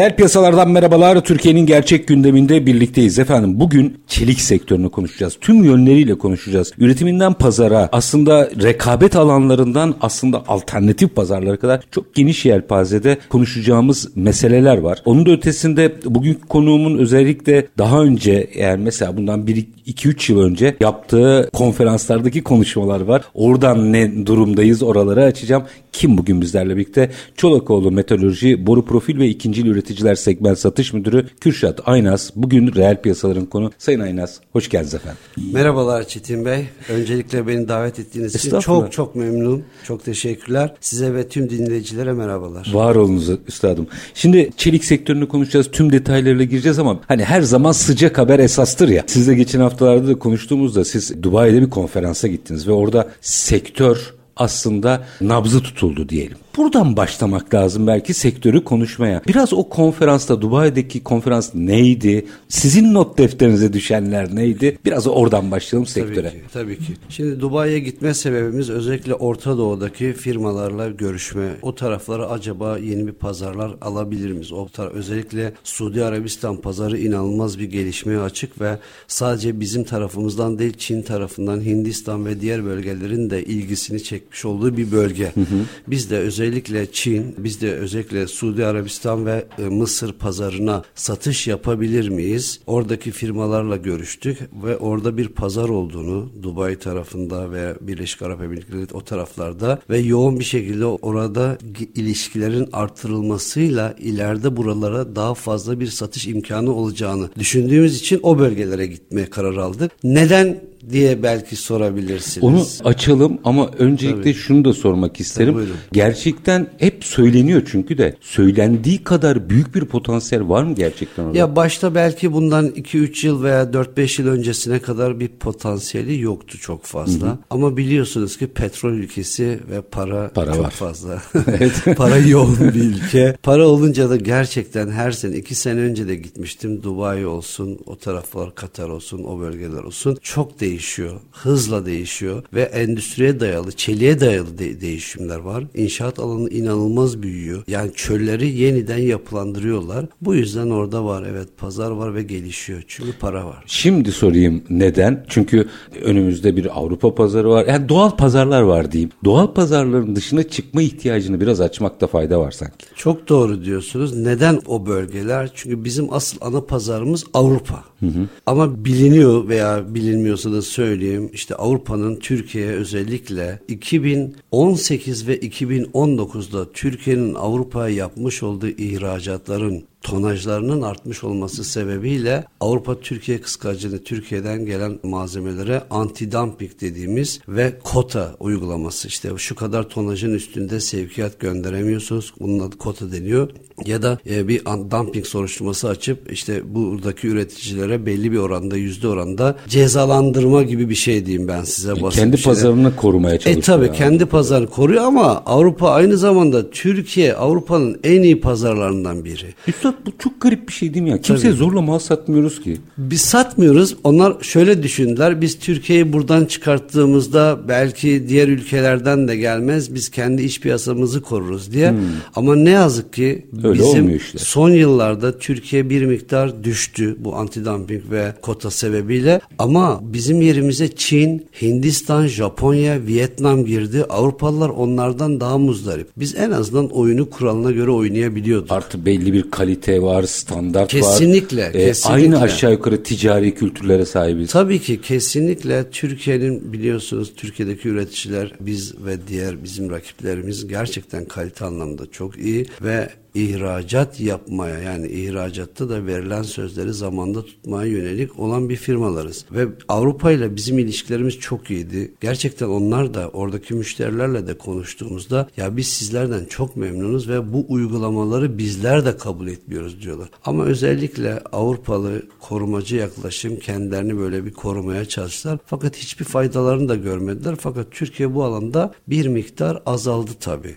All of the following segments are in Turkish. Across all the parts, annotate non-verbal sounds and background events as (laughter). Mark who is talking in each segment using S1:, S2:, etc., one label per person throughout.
S1: Reel piyasalardan merhabalar. Türkiye'nin gerçek gündeminde birlikteyiz efendim. Bugün çelik sektörünü konuşacağız. Tüm yönleriyle konuşacağız. Üretiminden pazara, aslında rekabet alanlarından aslında alternatif pazarlara kadar çok geniş yelpazede konuşacağımız meseleler var. Onun da ötesinde bugünkü konuğumun özellikle daha önce yani mesela bundan 1-2-3 yıl önce yaptığı konferanslardaki konuşmalar var. Oradan ne durumdayız oraları açacağım. Kim bugün bizlerle birlikte? Çolakoğlu Metalurji, Boru Profil ve İkincil Üreticiler Segment Satış Müdürü Kürşat Aynaz. Bugün reel piyasaların konu. Sayın Aynaz, hoş geldiniz efendim.
S2: Merhabalar Çetin Bey. Öncelikle beni davet ettiğiniz için çok çok memnun. Çok teşekkürler. Size ve tüm dinleyicilere merhabalar.
S1: Var olunuz üstadım. Şimdi çelik sektörünü konuşacağız. Tüm detaylarıyla gireceğiz ama hani her zaman sıcak haber esastır ya. Sizle geçen haftalarda da konuştuğumuzda siz Dubai'de bir konferansa gittiniz ve orada sektör aslında nabzı tutuldu diyelim. Buradan başlamak lazım belki sektörü konuşmaya. Biraz o konferansta Dubai'deki konferans neydi? Sizin not defterinize düşenler neydi? Biraz oradan başlayalım sektöre.
S2: Tabii ki. Tabii ki. Şimdi Dubai'ye gitme sebebimiz özellikle Orta Doğu'daki firmalarla görüşme. O taraflara acaba yeni bir pazarlar alabilir miyiz? O tar özellikle Suudi Arabistan pazarı inanılmaz bir gelişmeye açık ve sadece bizim tarafımızdan değil Çin tarafından Hindistan ve diğer bölgelerin de ilgisini çekmiş olduğu bir bölge. Hı hı. Biz de özellikle özellikle Çin, biz de özellikle Suudi Arabistan ve e, Mısır pazarına satış yapabilir miyiz? Oradaki firmalarla görüştük ve orada bir pazar olduğunu Dubai tarafında ve Birleşik Arap Emirlikleri o taraflarda ve yoğun bir şekilde orada ilişkilerin artırılmasıyla ileride buralara daha fazla bir satış imkanı olacağını düşündüğümüz için o bölgelere gitmeye karar aldık. Neden diye belki sorabilirsiniz.
S1: Onu açalım ama öncelikle Tabii. şunu da sormak isterim. Tabii, gerçekten hep söyleniyor çünkü de söylendiği kadar büyük bir potansiyel var mı gerçekten orada?
S2: Ya başta belki bundan 2-3 yıl veya 4-5 yıl öncesine kadar bir potansiyeli yoktu çok fazla. Hı hı. Ama biliyorsunuz ki petrol ülkesi ve para, para çok var. fazla. (laughs) (laughs) para yoğun bir ülke. Para olunca da gerçekten her sene 2 sene önce de gitmiştim. Dubai olsun, o taraflar Katar olsun, o bölgeler olsun. Çok değişik değişiyor. Hızla değişiyor ve endüstriye dayalı, çeliğe dayalı de- değişimler var. İnşaat alanı inanılmaz büyüyor. Yani çölleri yeniden yapılandırıyorlar. Bu yüzden orada var evet pazar var ve gelişiyor. Çünkü para var.
S1: Şimdi sorayım neden? Çünkü önümüzde bir Avrupa pazarı var. Yani doğal pazarlar var diyeyim. Doğal pazarların dışına çıkma ihtiyacını biraz açmakta fayda var sanki.
S2: Çok doğru diyorsunuz. Neden o bölgeler? Çünkü bizim asıl ana pazarımız Avrupa. Hı hı. Ama biliniyor veya bilinmiyorsa da söyleyeyim. İşte Avrupa'nın Türkiye'ye özellikle 2018 ve 2019'da Türkiye'nin Avrupa'ya yapmış olduğu ihracatların tonajlarının artmış olması sebebiyle Avrupa Türkiye kıskacını Türkiye'den gelen malzemelere anti-dumping dediğimiz ve kota uygulaması işte şu kadar tonajın üstünde sevkiyat gönderemiyorsunuz. Bunun adı kota deniyor. Ya da e, bir dumping soruşturması açıp işte buradaki üreticilere belli bir oranda yüzde oranda cezalandırma gibi bir şey diyeyim ben size.
S1: E, kendi şeyler. pazarını korumaya çalışıyor.
S2: E tabi yani. kendi pazarını koruyor ama Avrupa aynı zamanda Türkiye Avrupa'nın en iyi pazarlarından biri.
S1: Üstad Üstad bu çok garip bir şey değil mi ya? Kimseye Tabii. zorla mal satmıyoruz ki.
S2: Biz satmıyoruz. Onlar şöyle düşündüler. Biz Türkiye'yi buradan çıkarttığımızda belki diğer ülkelerden de gelmez. Biz kendi iş piyasamızı koruruz diye. Hmm. Ama ne yazık ki Öyle bizim işte. son yıllarda Türkiye bir miktar düştü bu antidumping ve kota sebebiyle. Ama bizim yerimize Çin, Hindistan, Japonya, Vietnam girdi. Avrupalılar onlardan daha muzdarip. Biz en azından oyunu kuralına göre oynayabiliyorduk.
S1: Artı belli bir kalite kalite var, standart
S2: kesinlikle,
S1: var.
S2: Kesinlikle.
S1: Aynı aşağı yukarı ticari kültürlere sahibiz.
S2: Tabii ki kesinlikle Türkiye'nin biliyorsunuz Türkiye'deki üreticiler biz ve diğer bizim rakiplerimiz gerçekten kalite anlamda çok iyi ve ihracat yapmaya yani ihracatta da verilen sözleri zamanda tutmaya yönelik olan bir firmalarız. Ve Avrupa ile bizim ilişkilerimiz çok iyiydi. Gerçekten onlar da oradaki müşterilerle de konuştuğumuzda ya biz sizlerden çok memnunuz ve bu uygulamaları bizler de kabul etmiyoruz diyorlar. Ama özellikle Avrupalı korumacı yaklaşım kendilerini böyle bir korumaya çalıştılar. Fakat hiçbir faydalarını da görmediler. Fakat Türkiye bu alanda bir miktar azaldı tabii.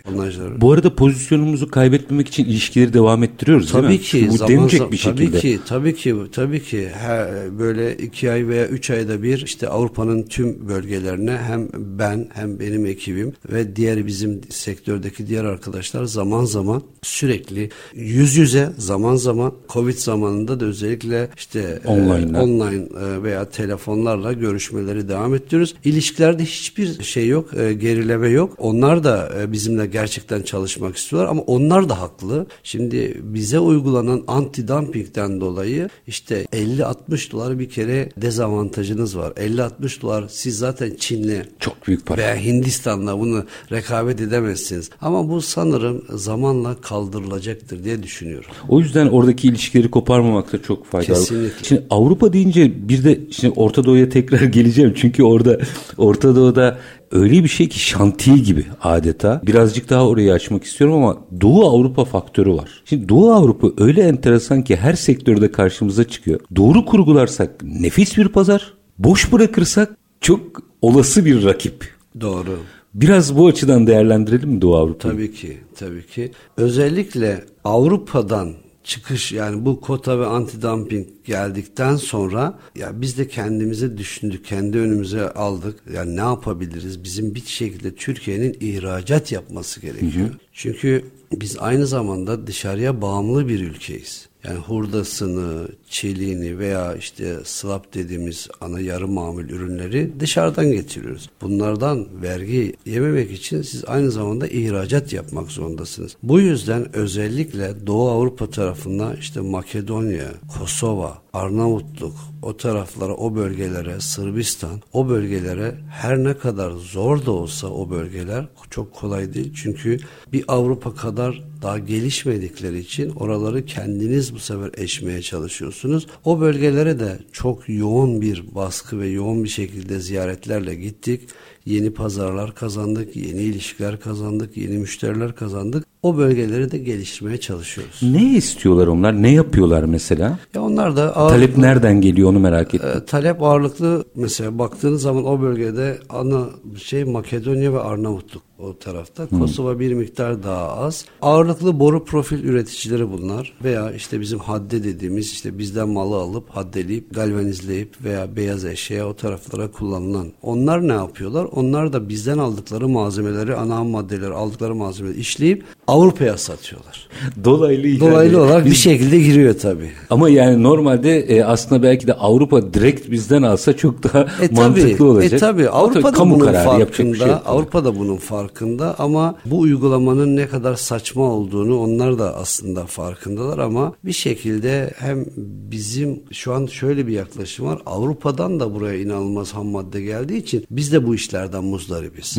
S1: Bu arada pozisyonumuzu kaybetmemek için ilişkileri devam ettiriyoruz
S2: tabii
S1: değil mi?
S2: ki
S1: Bu
S2: zaman, zaman,
S1: bir
S2: tabii
S1: şekilde.
S2: ki tabii ki tabii ki He, böyle iki ay veya üç ayda bir işte Avrupa'nın tüm bölgelerine hem ben hem benim ekibim ve diğer bizim sektördeki diğer arkadaşlar zaman zaman sürekli yüz yüze zaman zaman Covid zamanında da özellikle işte e,
S1: Online'la.
S2: online e, veya telefonlarla görüşmeleri devam ettiriyoruz. İlişkilerde hiçbir şey yok, e, gerileme yok. Onlar da e, bizimle gerçekten çalışmak istiyorlar ama onlar da haklı. Şimdi bize uygulanan anti-dumpingden dolayı işte 50-60 dolar bir kere dezavantajınız var. 50-60 dolar siz zaten Çin'le
S1: Çok büyük para.
S2: veya Hindistan'la bunu rekabet edemezsiniz. Ama bu sanırım zamanla kaldırılacaktır diye düşünüyorum.
S1: O yüzden oradaki ilişkileri koparmamak da çok faydalı.
S2: Kesinlikle.
S1: Şimdi Avrupa deyince bir de şimdi Orta Doğu'ya tekrar (laughs) geleceğim. Çünkü orada Orta Doğu'da öyle bir şey ki şantiye gibi adeta. Birazcık daha orayı açmak istiyorum ama Doğu Avrupa faktörü var. Şimdi Doğu Avrupa öyle enteresan ki her sektörde karşımıza çıkıyor. Doğru kurgularsak nefis bir pazar. Boş bırakırsak çok olası bir rakip.
S2: Doğru.
S1: Biraz bu açıdan değerlendirelim mi Doğu Avrupa'yı?
S2: Tabii ki, tabii ki. Özellikle Avrupa'dan çıkış yani bu kota ve anti-dumping geldikten sonra ya biz de kendimize düşündük, kendi önümüze aldık. Yani ne yapabiliriz? Bizim bir şekilde Türkiye'nin ihracat yapması gerekiyor. Çünkü biz aynı zamanda dışarıya bağımlı bir ülkeyiz. Yani hurdasını, çeliğini veya işte slap dediğimiz ana yarı mamul ürünleri dışarıdan getiriyoruz. Bunlardan vergi yememek için siz aynı zamanda ihracat yapmak zorundasınız. Bu yüzden özellikle Doğu Avrupa tarafında işte Makedonya, Kosova, Arnavutluk o taraflara, o bölgelere, Sırbistan o bölgelere her ne kadar zor da olsa o bölgeler çok kolay değil. Çünkü bir Avrupa kadar daha gelişmedikleri için oraları kendiniz bu sefer eşmeye çalışıyorsunuz. O bölgelere de çok yoğun bir baskı ve yoğun bir şekilde ziyaretlerle gittik. Yeni pazarlar kazandık, yeni ilişkiler kazandık, yeni müşteriler kazandık. O bölgeleri de geliştirmeye çalışıyoruz.
S1: Ne istiyorlar onlar? Ne yapıyorlar mesela?
S2: Ya onlar da
S1: Talep nereden geliyor onu merak ettim.
S2: e, talep ağırlıklı mesela baktığınız zaman o bölgede ana şey Makedonya ve Arnavutluk o tarafta. Kosova bir miktar daha az. Ağırlıklı boru profil üreticileri bunlar veya işte bizim hadde dediğimiz işte bizden malı alıp haddeleyip galvanizleyip veya beyaz eşya o taraflara kullanılan. Onlar ne yapıyorlar? Onlar da bizden aldıkları malzemeleri ana maddeleri aldıkları malzemeleri işleyip Avrupa'ya satıyorlar.
S1: Dolaylı ihale.
S2: Dolaylı olarak bir şekilde giriyor tabii.
S1: Ama yani normalde e, aslında belki de Avrupa direkt bizden alsa çok daha
S2: E
S1: mantıklı
S2: tabii,
S1: olacak.
S2: E tabii Avrupa da bunun farkında.
S1: şey.
S2: Avrupa da bunun farkında ama bu uygulamanın ne kadar saçma olduğunu onlar da aslında farkındalar ama bir şekilde hem bizim şu an şöyle bir yaklaşım var. Avrupa'dan da buraya inanılmaz ham madde geldiği için biz de bu işlerden muzdaribiz.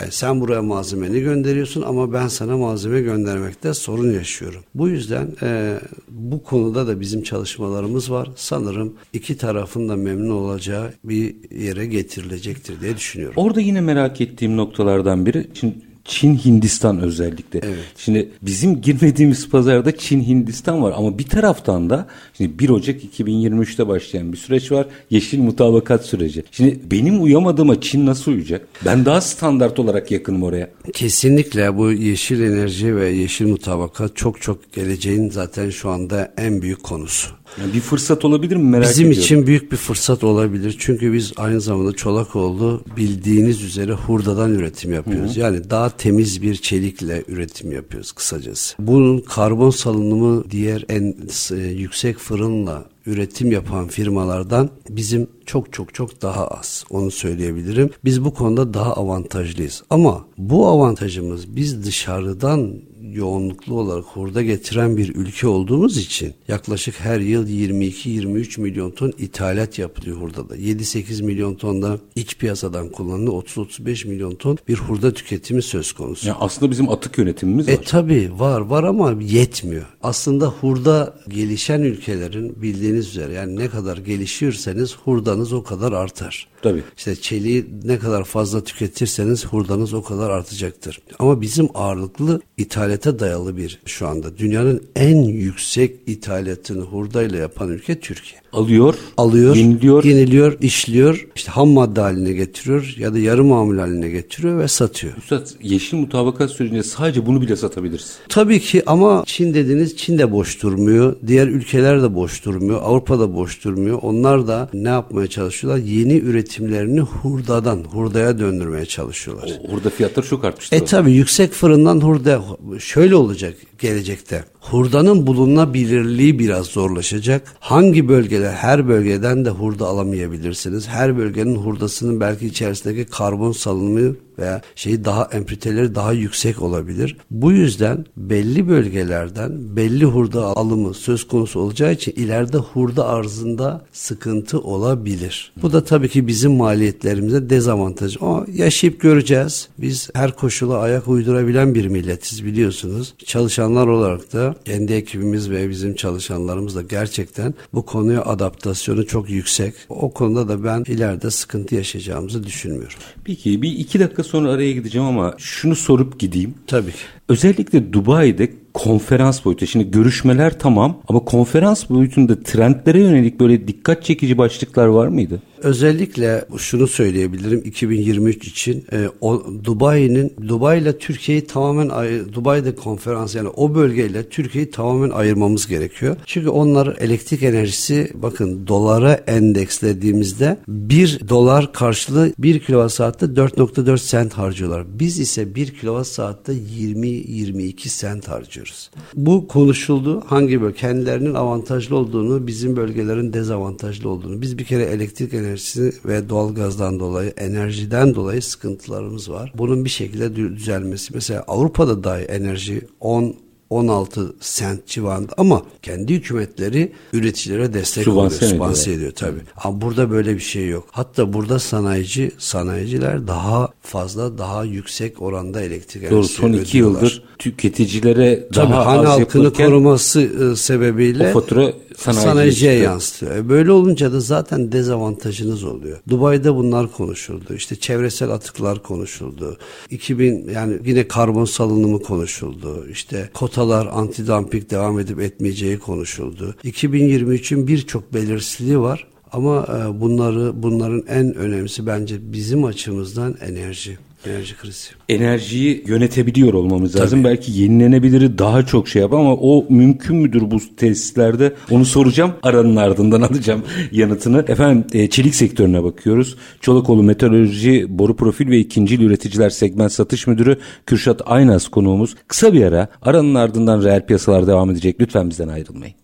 S2: Yani sen buraya malzemeni gönderiyorsun ama ben sana malzeme göndermekte sorun yaşıyorum. Bu yüzden e, bu konuda da bizim çalışmalarımız var. Sanırım iki tarafın da memnun olacağı bir yere getirilecektir diye düşünüyorum.
S1: Orada yine merak ettiğim noktalardan biri şimdi Çin Hindistan özellikle.
S2: Evet.
S1: Şimdi bizim girmediğimiz pazarda Çin Hindistan var ama bir taraftan da şimdi 1 Ocak 2023'te başlayan bir süreç var. Yeşil mutabakat süreci. Şimdi benim uyamadığıma Çin nasıl uyacak? Ben daha standart olarak yakınım oraya.
S2: Kesinlikle bu yeşil enerji ve yeşil mutabakat çok çok geleceğin zaten şu anda en büyük konusu.
S1: Yani bir fırsat olabilir mi merak
S2: Bizim
S1: ediyorum.
S2: için büyük bir fırsat olabilir. Çünkü biz aynı zamanda Çolakoğlu bildiğiniz üzere hurdadan üretim yapıyoruz. Yani daha temiz bir çelikle üretim yapıyoruz kısacası. Bunun karbon salınımı diğer en e, yüksek fırınla üretim yapan firmalardan bizim çok çok çok daha az. Onu söyleyebilirim. Biz bu konuda daha avantajlıyız. Ama bu avantajımız biz dışarıdan yoğunluklu olarak hurda getiren bir ülke olduğumuz için yaklaşık her yıl 22-23 milyon ton ithalat yapılıyor hurdada. 7-8 milyon ton da iç piyasadan kullanılıyor. 30-35 milyon ton bir hurda tüketimi söz konusu.
S1: Yani aslında bizim atık yönetimimiz var.
S2: E tabi var var ama yetmiyor. Aslında hurda gelişen ülkelerin bildiğiniz üzere yani ne kadar gelişirseniz hurdanız o kadar artar.
S1: Tabii.
S2: İşte çeliği ne kadar fazla tüketirseniz hurdanız o kadar artacaktır. Ama bizim ağırlıklı ithalata dayalı bir şu anda dünyanın en yüksek ithalatını hurdayla yapan ülke Türkiye.
S1: Alıyor,
S2: Alıyor,
S1: yeniliyor.
S2: yeniliyor, işliyor, işte ham madde haline getiriyor ya da yarı mamul haline getiriyor ve satıyor.
S1: Üstad yeşil mutabakat sürecinde sadece bunu bile satabiliriz.
S2: Tabii ki ama Çin dediniz Çin de boş durmuyor. Diğer ülkeler de boş durmuyor. Avrupa da boş durmuyor. Onlar da ne yapmaya çalışıyorlar? Yeni üretimlerini hurdadan, hurdaya döndürmeye çalışıyorlar.
S1: Orada fiyatlar çok artmıştır.
S2: E tabi yüksek fırından hurda şöyle olacak gelecekte. Hurdanın bulunabilirliği biraz zorlaşacak. Hangi bölgeler her bölgeden de hurda alamayabilirsiniz. Her bölgenin hurdasının belki içerisindeki karbon salınımı veya şeyi daha empriteleri daha yüksek olabilir. Bu yüzden belli bölgelerden belli hurda alımı söz konusu olacağı için ileride hurda arzında sıkıntı olabilir. Bu da tabii ki bizim maliyetlerimize dezavantaj. O yaşayıp göreceğiz. Biz her koşula ayak uydurabilen bir milletiz biliyorsunuz. Çalışanlar olarak da kendi ekibimiz ve bizim çalışanlarımız da gerçekten bu konuya adaptasyonu çok yüksek. O konuda da ben ileride sıkıntı yaşayacağımızı düşünmüyorum.
S1: Peki bir iki dakika sonra araya gideceğim ama şunu sorup gideyim.
S2: Tabii.
S1: Özellikle Dubai'de konferans boyutu. Şimdi görüşmeler tamam ama konferans boyutunda trendlere yönelik böyle dikkat çekici başlıklar var mıydı?
S2: Özellikle şunu söyleyebilirim 2023 için e, o Dubai'nin Dubai ile Türkiye'yi tamamen Dubai'de konferans yani o bölgeyle Türkiye'yi tamamen ayırmamız gerekiyor. Çünkü onlar elektrik enerjisi bakın dolara endekslediğimizde 1 dolar karşılığı 1 kilowatt saatte 4.4 sent harcıyorlar. Biz ise 1 kilowatt saatte 20-22 sent harcıyoruz. Bu konuşuldu. Hangi bölge kendilerinin avantajlı olduğunu, bizim bölgelerin dezavantajlı olduğunu. Biz bir kere elektrik enerjisi ve doğalgazdan dolayı, enerjiden dolayı sıkıntılarımız var. Bunun bir şekilde düzelmesi. Mesela Avrupa'da dahi enerji 10 16 sent civarında ama kendi hükümetleri üreticilere destek
S1: Sübvanse
S2: oluyor,
S1: ediyor.
S2: sübvanse ediyor tabii. Ama burada böyle bir şey yok. Hatta burada sanayici sanayiciler daha fazla daha yüksek oranda elektrik
S1: Doğru
S2: enerjisi
S1: son iki
S2: ödüyorlar.
S1: yıldır tüketicilere
S2: Tabii
S1: daha
S2: hane
S1: az
S2: halkını koruması e, sebebiyle
S1: o fatura sanayiciye
S2: sanayiciye
S1: çıktı.
S2: yansıtıyor. E, böyle olunca da zaten dezavantajınız oluyor. Dubai'de bunlar konuşuldu. İşte çevresel atıklar konuşuldu. 2000 yani yine karbon salınımı konuşuldu. İşte kotalar antidumping devam edip etmeyeceği konuşuldu. 2023'ün birçok belirsizliği var. Ama e, bunları bunların en önemlisi bence bizim açımızdan enerji. Enerji krizi.
S1: enerjiyi yönetebiliyor olmamız lazım. Belki yenilenebiliri daha çok şey yap ama o mümkün müdür bu tesislerde? Onu soracağım. Aranın ardından (laughs) alacağım yanıtını. Efendim e, çelik sektörüne bakıyoruz. Çolakoğlu Metalurji Boru Profil ve İkincil Üreticiler Segment Satış Müdürü Kürşat Aynaz konuğumuz. Kısa bir ara. Aranın ardından reel piyasalar devam edecek. Lütfen bizden ayrılmayın.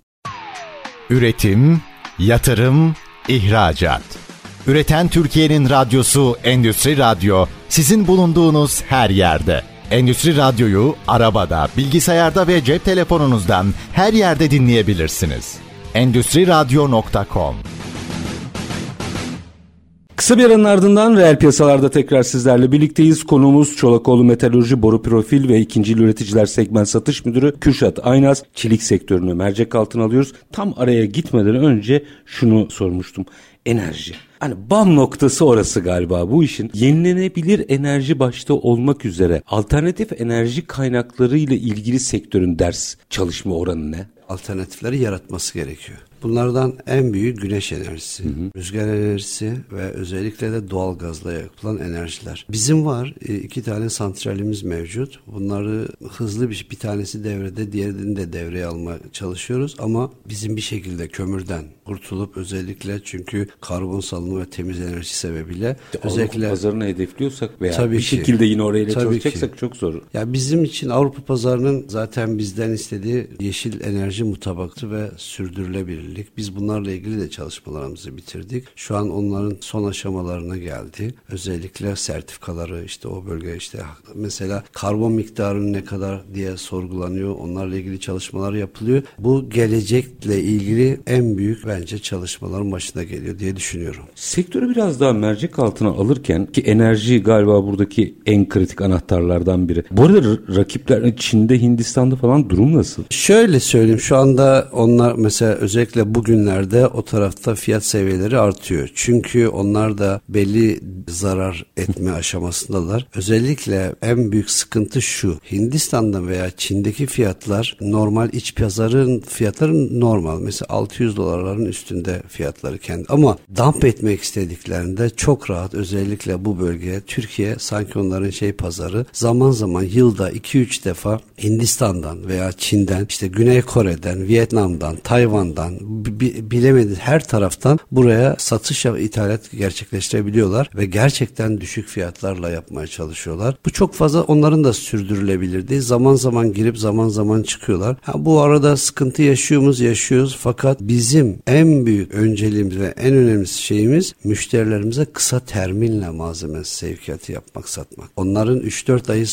S3: Üretim, yatırım, ihracat. Üreten Türkiye'nin radyosu Endüstri Radyo sizin bulunduğunuz her yerde. Endüstri Radyo'yu arabada, bilgisayarda ve cep telefonunuzdan her yerde dinleyebilirsiniz. Endüstri Radyo.com
S1: Kısa bir aranın ardından reel piyasalarda tekrar sizlerle birlikteyiz. Konuğumuz Çolakoğlu Metalurji Boru Profil ve İkincil Üreticiler Segment Satış Müdürü Kürşat Aynaz. Çelik sektörünü mercek altına alıyoruz. Tam araya gitmeden önce şunu sormuştum. Enerji. Hani bam noktası orası galiba bu işin. Yenilenebilir enerji başta olmak üzere alternatif enerji kaynakları ile ilgili sektörün ders çalışma oranı ne?
S2: alternatifleri yaratması gerekiyor. Bunlardan en büyük güneş enerjisi, rüzgar enerjisi ve özellikle de doğal gazla yapılan enerjiler. Bizim var e, iki tane santralimiz mevcut. Bunları hızlı bir bir tanesi devrede, diğerini de devreye almaya çalışıyoruz ama bizim bir şekilde kömürden kurtulup özellikle çünkü karbon salınımı ve temiz enerji sebebiyle özellikle
S1: Avrupa pazarını hedefliyorsak veya
S2: Tabii
S1: bir
S2: ki.
S1: şekilde yine
S2: Tabii
S1: çalışacaksak
S2: ki.
S1: çok zor.
S2: Ya bizim için Avrupa pazarının zaten bizden istediği yeşil enerji mutabakatı ve sürdürülebilirlik. Birlik. Biz bunlarla ilgili de çalışmalarımızı bitirdik. Şu an onların son aşamalarına geldi. Özellikle sertifikaları işte o bölge işte mesela karbon miktarı ne kadar diye sorgulanıyor. Onlarla ilgili çalışmalar yapılıyor. Bu gelecekle ilgili en büyük bence çalışmaların başına geliyor diye düşünüyorum.
S1: Sektörü biraz daha mercek altına alırken ki enerji galiba buradaki en kritik anahtarlardan biri. Bu arada rakipler Çin'de, Hindistan'da falan durum nasıl?
S2: Şöyle söyleyeyim şu anda onlar mesela özellikle bugünlerde o tarafta fiyat seviyeleri artıyor. Çünkü onlar da belli zarar etme aşamasındalar. Özellikle en büyük sıkıntı şu. Hindistan'da veya Çin'deki fiyatlar normal iç pazarın fiyatları normal. Mesela 600 dolarların üstünde fiyatları kendi. Ama dump etmek istediklerinde çok rahat özellikle bu bölgeye Türkiye sanki onların şey pazarı zaman zaman yılda 2-3 defa Hindistan'dan veya Çin'den işte Güney Kore'den, Vietnam'dan, Tayvan'dan bilemediğiniz her taraftan buraya satış ve ithalat gerçekleştirebiliyorlar ve gerçekten düşük fiyatlarla yapmaya çalışıyorlar. Bu çok fazla onların da sürdürülebilir değil. Zaman zaman girip zaman zaman çıkıyorlar. Ha, bu arada sıkıntı yaşıyor muyuz? Yaşıyoruz. Fakat bizim en büyük önceliğimiz ve en önemli şeyimiz müşterilerimize kısa terminle malzeme sevkiyatı yapmak, satmak. Onların 3-4 ayı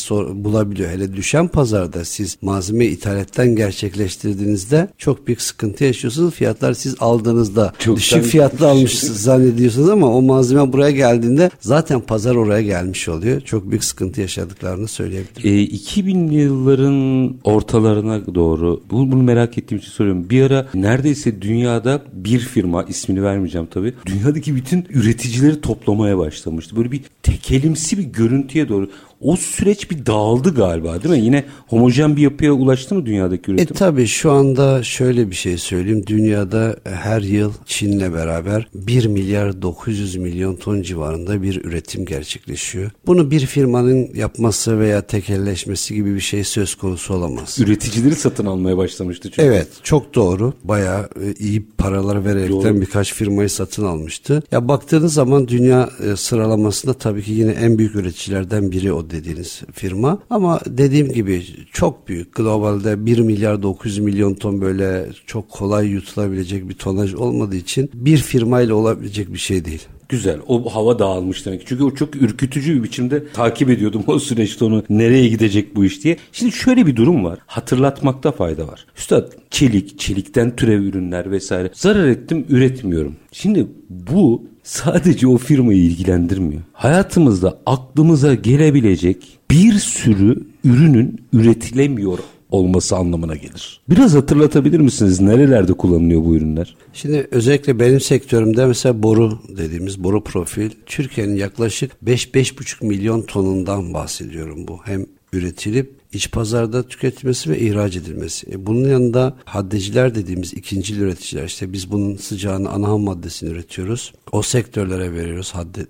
S2: bulabiliyor. Hele düşen pazarda siz malzeme ithalattan gerçekleştirdiğinizde çok büyük sıkıntı yaşıyorsunuz. Fiyatlar siz aldığınızda Çoktan düşük fiyatlı almışsınız zannediyorsunuz ama o malzeme buraya geldiğinde zaten pazar oraya gelmiş oluyor. Çok büyük sıkıntı yaşadıklarını söyleyebilirim.
S1: E, 2000'li yılların ortalarına doğru bunu, bunu merak ettiğim için soruyorum. Bir ara neredeyse dünyada bir firma ismini vermeyeceğim tabii. Dünyadaki bütün üreticileri toplamaya başlamıştı. Böyle bir tekelimsi bir görüntüye doğru o süreç bir dağıldı galiba değil mi? Yine homojen bir yapıya ulaştı mı dünyadaki üretim?
S2: E tabi şu anda şöyle bir şey söyleyeyim. Dünyada her yıl Çin'le beraber 1 milyar 900 milyon ton civarında bir üretim gerçekleşiyor. Bunu bir firmanın yapması veya tekelleşmesi gibi bir şey söz konusu olamaz.
S1: Üreticileri satın almaya başlamıştı çünkü.
S2: Evet çok doğru. Bayağı e, iyi paralar vererekten birkaç firmayı satın almıştı. Ya baktığınız zaman dünya e, sıralamasında tabii ki yine en büyük üreticilerden biri o dediğiniz firma. Ama dediğim gibi çok büyük. Globalde 1 milyar 900 milyon ton böyle çok kolay yutulabilecek bir tonaj olmadığı için bir firmayla olabilecek bir şey değil.
S1: Güzel. O hava dağılmış demek. Çünkü o çok ürkütücü bir biçimde takip ediyordum o süreçte onu nereye gidecek bu iş diye. Şimdi şöyle bir durum var. Hatırlatmakta fayda var. Üstad çelik, çelikten türev ürünler vesaire. Zarar ettim üretmiyorum. Şimdi bu sadece o firmayı ilgilendirmiyor. Hayatımızda aklımıza gelebilecek bir sürü ürünün üretilemiyor olması anlamına gelir. Biraz hatırlatabilir misiniz nerelerde kullanılıyor bu ürünler?
S2: Şimdi özellikle benim sektörümde mesela boru dediğimiz boru profil Türkiye'nin yaklaşık 5-5,5 milyon tonundan bahsediyorum bu. Hem üretilip iç pazarda tüketilmesi ve ihraç edilmesi. E bunun yanında haddeciler dediğimiz ikinci üreticiler işte biz bunun sıcağını ana ham maddesini üretiyoruz. O sektörlere veriyoruz hadde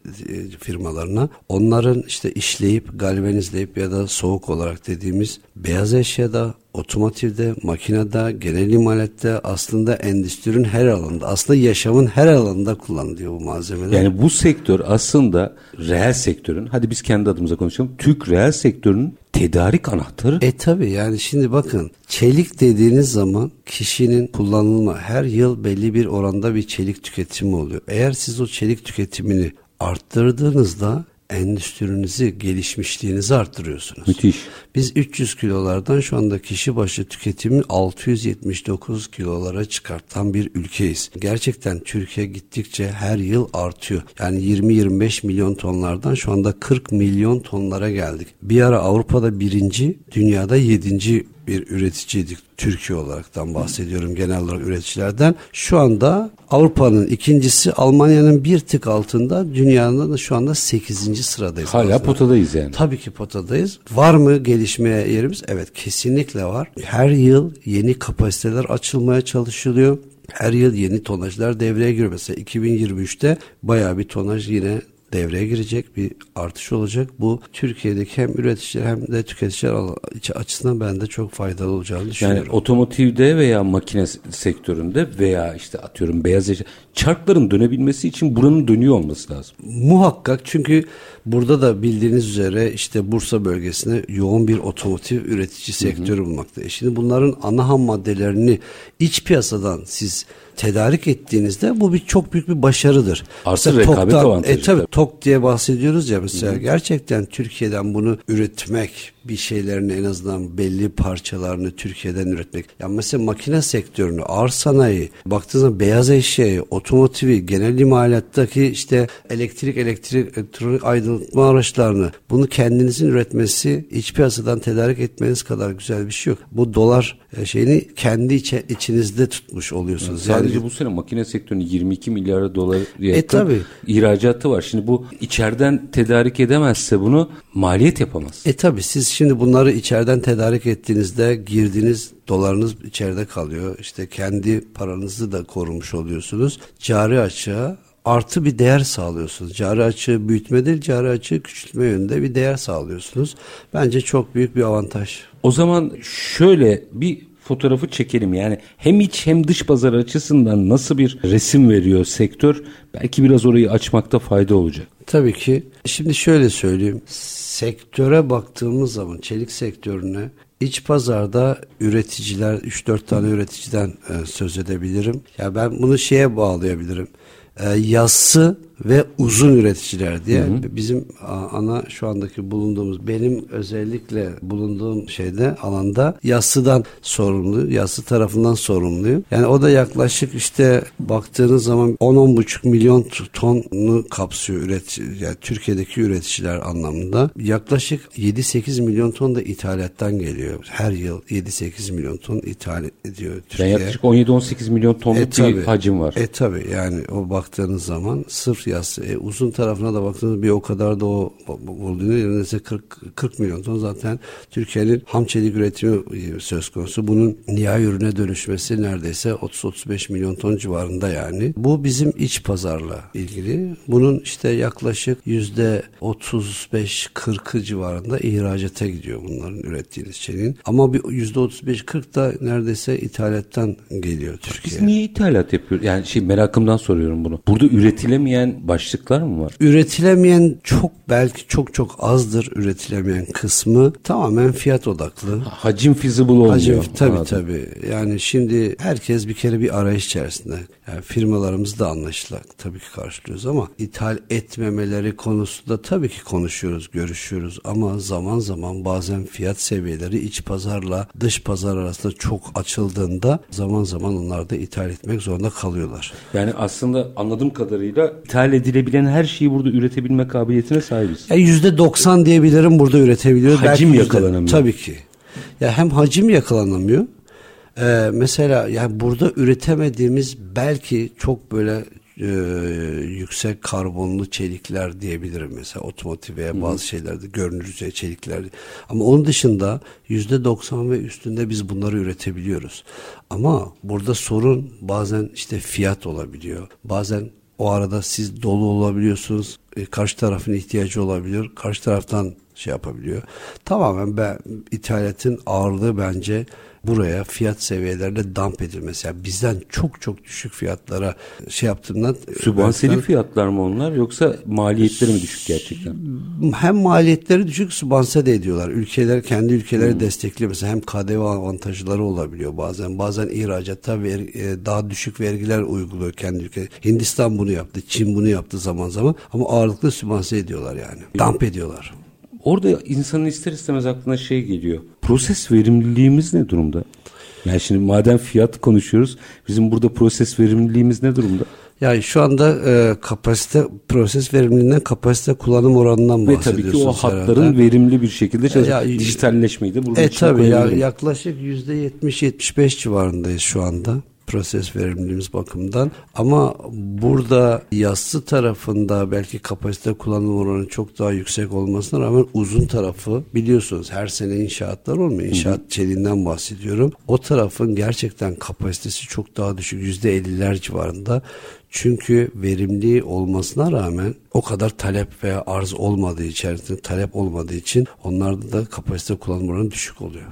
S2: firmalarına. Onların işte işleyip galvanizleyip ya da soğuk olarak dediğimiz beyaz eşyada otomotivde, makinede, genel imalatte aslında endüstrinin her alanında, aslında yaşamın her alanında kullanılıyor bu malzemeler.
S1: Yani bu sektör aslında reel sektörün, hadi biz kendi adımıza konuşalım, Türk reel sektörünün tedarik anahtarı.
S2: E tabi yani şimdi bakın çelik dediğiniz zaman kişinin kullanılma her yıl belli bir oranda bir çelik tüketimi oluyor. Eğer siz o çelik tüketimini arttırdığınızda endüstrinizi, gelişmişliğinizi arttırıyorsunuz.
S1: Müthiş.
S2: Biz 300 kilolardan şu anda kişi başı tüketimi 679 kilolara çıkartan bir ülkeyiz. Gerçekten Türkiye gittikçe her yıl artıyor. Yani 20-25 milyon tonlardan şu anda 40 milyon tonlara geldik. Bir ara Avrupa'da birinci, dünyada yedinci bir üreticiydik. Türkiye olaraktan bahsediyorum genel olarak üreticilerden. Şu anda Avrupa'nın ikincisi Almanya'nın bir tık altında dünyanın da şu anda 8. sıradayız.
S1: Hala aslında. potadayız yani.
S2: Tabii ki potadayız. Var mı gelişmeye yerimiz? Evet kesinlikle var. Her yıl yeni kapasiteler açılmaya çalışılıyor. Her yıl yeni tonajlar devreye giriyor. Mesela 2023'te bayağı bir tonaj yine devreye girecek bir artış olacak. Bu Türkiye'deki hem üreticiler hem de tüketiciler açısından ben de çok faydalı olacağını düşünüyorum.
S1: Yani otomotivde veya makine sektöründe veya işte atıyorum beyaz eşya çarkların dönebilmesi için buranın dönüyor olması lazım.
S2: Muhakkak çünkü burada da bildiğiniz üzere işte Bursa bölgesinde yoğun bir otomotiv üretici sektörü bulmakta. E şimdi bunların ana ham maddelerini iç piyasadan siz tedarik ettiğinizde bu bir çok büyük bir başarıdır.
S1: Artı rekabet
S2: TOK'tan-
S1: avantajı
S2: E tabii tok diye bahsediyoruz ya mesela. Gerçekten Türkiye'den bunu üretmek bir şeylerini en azından belli parçalarını Türkiye'den üretmek. Ya mesela makine sektörünü, ağır sanayi, baktığınız zaman beyaz eşyayı, otomotivi, genel imalattaki işte elektrik, elektrik, elektronik aydınlatma araçlarını bunu kendinizin üretmesi iç piyasadan tedarik etmeniz kadar güzel bir şey yok. Bu dolar e, şeyini kendi içe, içinizde tutmuş oluyorsunuz.
S1: Sadece
S2: yani,
S1: bu sene makine sektörünün 22 milyar dolar yakın
S2: E, tabii.
S1: ihracatı var. Şimdi bu içeriden tedarik edemezse bunu maliyet yapamaz.
S2: E tabi siz şimdi bunları içeriden tedarik ettiğinizde girdiğiniz dolarınız içeride kalıyor. İşte kendi paranızı da korumuş oluyorsunuz. Cari açığa artı bir değer sağlıyorsunuz. Cari açığı büyütme değil, cari açığı küçültme yönünde bir değer sağlıyorsunuz. Bence çok büyük bir avantaj.
S1: O zaman şöyle bir fotoğrafı çekelim. Yani hem iç hem dış pazar açısından nasıl bir resim veriyor sektör? Belki biraz orayı açmakta fayda olacak.
S2: Tabii ki. Şimdi şöyle söyleyeyim. Sektöre baktığımız zaman çelik sektörüne iç pazarda üreticiler 3-4 tane üreticiden e, söz edebilirim. Ya ben bunu şeye bağlayabilirim. E, yassı ve uzun üreticiler diye bizim a, ana şu andaki bulunduğumuz benim özellikle bulunduğum şeyde alanda yassıdan sorumlu, yassı tarafından sorumluyum. Yani o da yaklaşık işte baktığınız zaman 10-10,5 milyon tonu kapsıyor üretici, yani Türkiye'deki üreticiler anlamında. Yaklaşık 7-8 milyon ton da ithalattan geliyor. Her yıl 7-8 milyon ton ithal ediyor
S1: Yani
S2: Türkiye.
S1: yaklaşık 17-18 milyon tonluk bir
S2: tabii.
S1: hacim var.
S2: E tabi yani o baktığınız zaman sırf yassı. E, uzun tarafına da baktığınız bir o kadar da o olduğunu neredeyse 40, 40 milyon ton zaten Türkiye'nin ham çelik üretimi e, söz konusu. Bunun nihai ürüne dönüşmesi neredeyse 30-35 milyon ton civarında yani. Bu bizim iç pazarla ilgili. Bunun işte yaklaşık yüzde 35-40'ı civarında ihracata gidiyor bunların ürettiğiniz şeyin. Ama bir yüzde 35-40 da neredeyse ithalattan geliyor
S1: Biz
S2: Türkiye'ye.
S1: niye ithalat yapıyoruz? Yani şey merakımdan soruyorum bunu. Burada üretilemeyen başlıklar mı var?
S2: Üretilemeyen çok belki çok çok azdır üretilemeyen kısmı tamamen fiyat odaklı.
S1: Hacim feasible olmuyor.
S2: Hacim tabii
S1: Anladım.
S2: tabii. Yani şimdi herkes bir kere bir arayış içerisinde. Yani firmalarımız da anlaşılan tabii ki karşılıyoruz ama ithal etmemeleri konusunda tabii ki konuşuyoruz, görüşüyoruz ama zaman zaman bazen fiyat seviyeleri iç pazarla dış pazar arasında çok açıldığında zaman zaman onlar da ithal etmek zorunda kalıyorlar.
S1: Yani aslında anladığım kadarıyla ithal edilebilen her şeyi burada üretebilme kabiliyetine sahibiz.
S2: Yüzde 90 diyebilirim burada üretebiliyor.
S1: Hacim
S2: Belki yüzde-
S1: yakalanamıyor.
S2: Tabii ki. Ya hem hacim yakalanamıyor. Ee, mesela yani burada üretemediğimiz belki çok böyle e, yüksek karbonlu çelikler diyebilirim mesela otomotiv veya bazı şeylerde görünür yüzey çelikler. Ama onun dışında yüzde 90 ve üstünde biz bunları üretebiliyoruz. Ama burada sorun bazen işte fiyat olabiliyor. Bazen o arada siz dolu olabiliyorsunuz. E, karşı tarafın ihtiyacı olabiliyor. Karşı taraftan şey yapabiliyor. Tamamen ben ithalatın ağırlığı bence buraya fiyat seviyelerinde dump edilmesi. Yani bizden çok çok düşük fiyatlara şey yaptığımdan
S1: Sübvansiyeli
S2: ben-
S1: fiyatlar mı onlar yoksa maliyetleri mi düşük gerçekten?
S2: hem maliyetleri düşük sübvanse de ediyorlar. Ülkeler kendi ülkeleri destekliyor. Mesela hem KDV avantajları olabiliyor bazen. Bazen ihracatta ver, e, daha düşük vergiler uyguluyor kendi ülke. Hindistan bunu yaptı. Çin bunu yaptı zaman zaman. Ama ağırlıklı sübvanse ediyorlar yani. Dump ediyorlar.
S1: Orada insanın ister istemez aklına şey geliyor. Proses verimliliğimiz ne durumda? Yani şimdi madem fiyat konuşuyoruz, bizim burada proses verimliliğimiz ne durumda?
S2: Yani şu anda e, kapasite proses verimliliğinden kapasite kullanım oranından
S1: Ve tabii ki o
S2: bahsediyorsunuz
S1: hatların
S2: herhalde.
S1: verimli bir şekilde çalışıyor.
S2: Ya-
S1: Dijitalleşmeyi de burada
S2: E tabii ya, yaklaşık yüzde 70-75 civarındayız şu anda proses verimliliğimiz bakımından. Ama burada yassı tarafında belki kapasite kullanım oranı çok daha yüksek olmasına rağmen uzun tarafı biliyorsunuz her sene inşaatlar olmuyor. İnşaat çeliğinden bahsediyorum. O tarafın gerçekten kapasitesi çok daha düşük. Yüzde 50'ler civarında. Çünkü verimli olmasına rağmen o kadar talep veya arz olmadığı içerisinde talep olmadığı için onlarda da kapasite kullanım oranı düşük oluyor.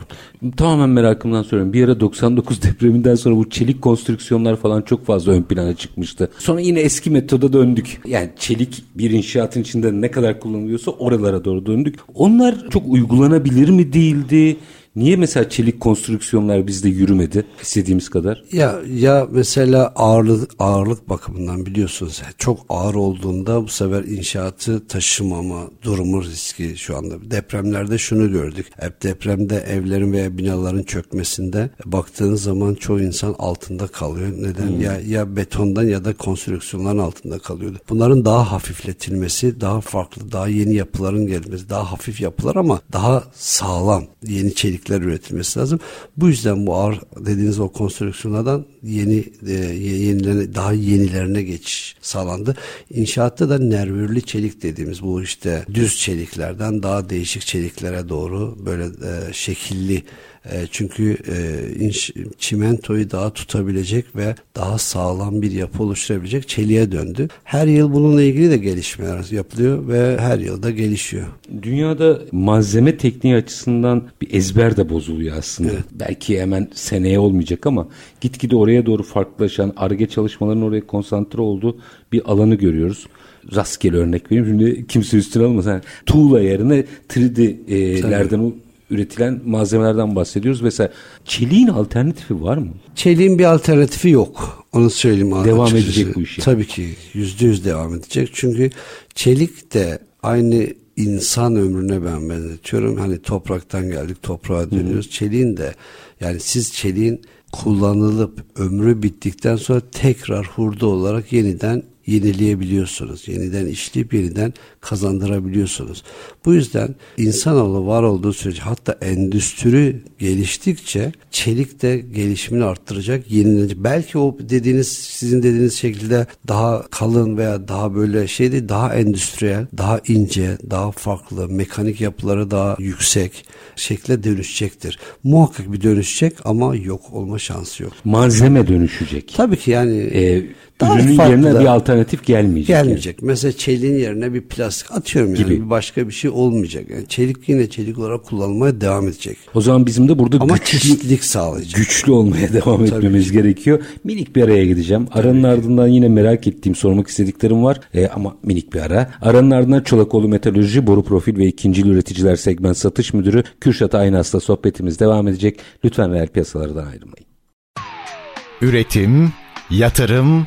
S1: Tamamen merakımdan soruyorum. Bir ara 99 (laughs) depreminden sonra bu çelik konstrüksiyonlar falan çok fazla ön plana çıkmıştı. Sonra yine eski metoda döndük. Yani çelik bir inşaatın içinde ne kadar kullanılıyorsa oralara doğru döndük. Onlar çok uygulanabilir mi değildi? Niye mesela çelik konstrüksiyonlar bizde yürümedi istediğimiz kadar?
S2: Ya ya mesela ağırlık ağırlık bakımından biliyorsunuz çok ağır olduğunda bu sefer inşaatı taşımama durumu riski şu anda. Depremlerde şunu gördük. Hep depremde evlerin veya binaların çökmesinde baktığınız zaman çoğu insan altında kalıyor. Neden? Hmm. Ya ya betondan ya da konstrüksiyonların altında kalıyordu. Bunların daha hafifletilmesi, daha farklı, daha yeni yapıların gelmesi, daha hafif yapılar ama daha sağlam yeni çelikler üretilmesi lazım. Bu yüzden bu ağır dediğiniz o konstrüksiyonlardan yeni e, yenilerine, daha yenilerine geçiş sağlandı. İnşaatta da nervürlü çelik dediğimiz bu işte düz çeliklerden daha değişik çeliklere doğru böyle e, şekilli e, çünkü e, inş, çimentoyu daha tutabilecek ve daha sağlam bir yapı oluşturabilecek çeliğe döndü. Her yıl bununla ilgili de gelişmeler yapılıyor ve her yıl da gelişiyor.
S1: Dünyada malzeme tekniği açısından bir ezber de bozuluyor aslında. Evet. Belki hemen seneye olmayacak ama gitgide oraya doğru farklılaşan ARGE çalışmalarının oraya konsantre olduğu bir alanı görüyoruz rastgele örnek vereyim. Şimdi kimse üstüne almasın. Yani tuğla yerine 3D'lerden üretilen malzemelerden bahsediyoruz. Mesela çeliğin alternatifi var mı?
S2: Çeliğin bir alternatifi yok. Onu söyleyeyim.
S1: Devam açıkçası. edecek bu iş.
S2: Yani. Tabii ki yüzde yüz devam edecek. Çünkü çelik de aynı insan ömrüne ben benzetiyorum. Hani topraktan geldik toprağa dönüyoruz. Hı. Çeliğin de yani siz çeliğin kullanılıp ömrü bittikten sonra tekrar hurda olarak yeniden yenileyebiliyorsunuz. Yeniden işleyip yeniden kazandırabiliyorsunuz. Bu yüzden insanoğlu var olduğu sürece hatta endüstri geliştikçe çelik de gelişimini arttıracak, yenilenecek. Belki o dediğiniz sizin dediğiniz şekilde daha kalın veya daha böyle şeydi daha endüstriyel, daha ince, daha farklı, mekanik yapıları daha yüksek şekle dönüşecektir. Muhakkak bir dönüşecek ama yok olma şansı yok.
S1: Malzeme dönüşecek.
S2: Tabii ki yani
S1: ee, daha ürünün farklı yerine bir alternatif gelmeyecek.
S2: Gelmeyecek. Yani. Mesela çeliğin yerine bir plastik atıyorum yani. Gibi. Bir başka bir şey olmayacak. Yani çelik yine çelik olarak kullanılmaya devam edecek.
S1: O zaman bizim de burada
S2: Ama güçlü, çeşitlilik sağlayacak.
S1: Güçlü olmaya devam Tabii etmemiz ki. gerekiyor. Minik bir araya gideceğim. Tabii Aranın ki. ardından yine merak ettiğim, sormak istediklerim var. E, ama minik bir ara. Aranın ardından Çolakoğlu Metalurji, Boru Profil ve İkincil Üreticiler Segment Satış Müdürü Kürşat Aynas'la sohbetimiz devam edecek. Lütfen reel piyasalardan ayrılmayın.
S3: Üretim, yatırım,